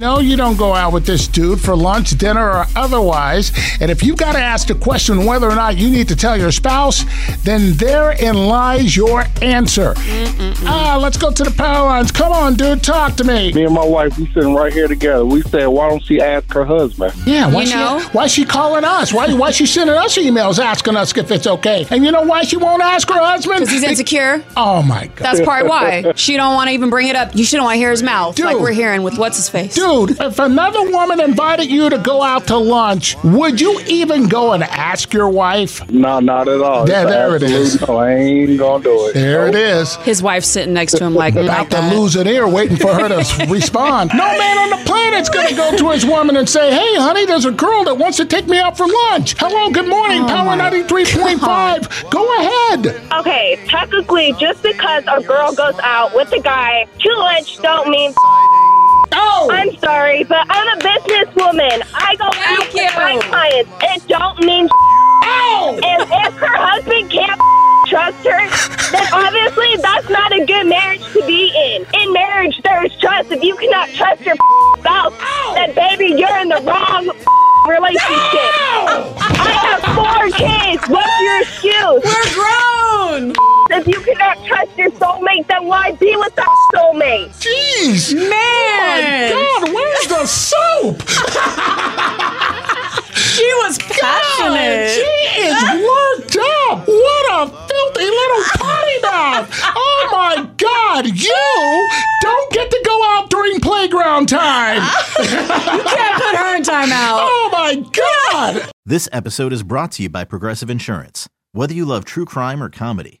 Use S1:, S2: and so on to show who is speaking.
S1: No, you don't go out with this dude for lunch, dinner, or otherwise. And if you've got to ask the question whether or not you need to tell your spouse, then therein lies your answer. Ah, let's go to the power lines. Come on, dude, talk to me.
S2: Me and my wife, we sitting right here together. We said, why don't she ask her husband?
S1: Yeah, why
S3: You
S1: she
S3: know?
S1: why she calling us? Why why she sending us emails asking us if it's okay? And you know why she won't ask her husband?
S3: Because he's insecure.
S1: Oh my god.
S3: That's part why. She don't want to even bring it up. You shouldn't want to hear his mouth, like we're hearing with what's his face.
S1: Dude, if another woman invited you to go out to lunch, would you even go and ask your wife?
S2: No, not at all.
S1: There-
S2: It's
S1: there it
S2: absolute
S1: is.
S2: No, I ain't gonna do it.
S1: There it is.
S3: His wife's sitting next to him, like,
S1: About
S3: like
S1: to lose an ear waiting for her to respond. No man on the planet's gonna go to his woman and say, Hey honey, there's a girl that wants to take me out for lunch. Hello, good morning,
S3: Oh,
S1: Power 93.5. Go ahead.
S4: Okay, technically, just because a girl goes out with a guy to lunch don't mean.
S1: Oh!
S4: I'm sorry, but I'm a businesswoman. I go
S3: Thank
S4: out with my clients. It don't mean.
S1: Oh!
S4: And if her husband can't trust her, then obviously that's not a good marriage to be in. In marriage, there's trust. If you cannot trust your spouse, then baby, you're in the wrong relationship. I have four kids. What's your excuse?
S3: We're grown.
S4: If you cannot trust your soulmate, then why be with that soulmate?
S1: Jeez!
S3: Man.
S1: Oh my God, where's the soap?
S3: She was
S1: God,
S3: passionate.
S1: she is worked up. What a filthy little potty mouth. Oh my God, you don't get to go out during playground time.
S3: You can't put her in timeout.
S1: Oh my God.
S5: This episode is brought to you by Progressive Insurance. Whether you love true crime or comedy,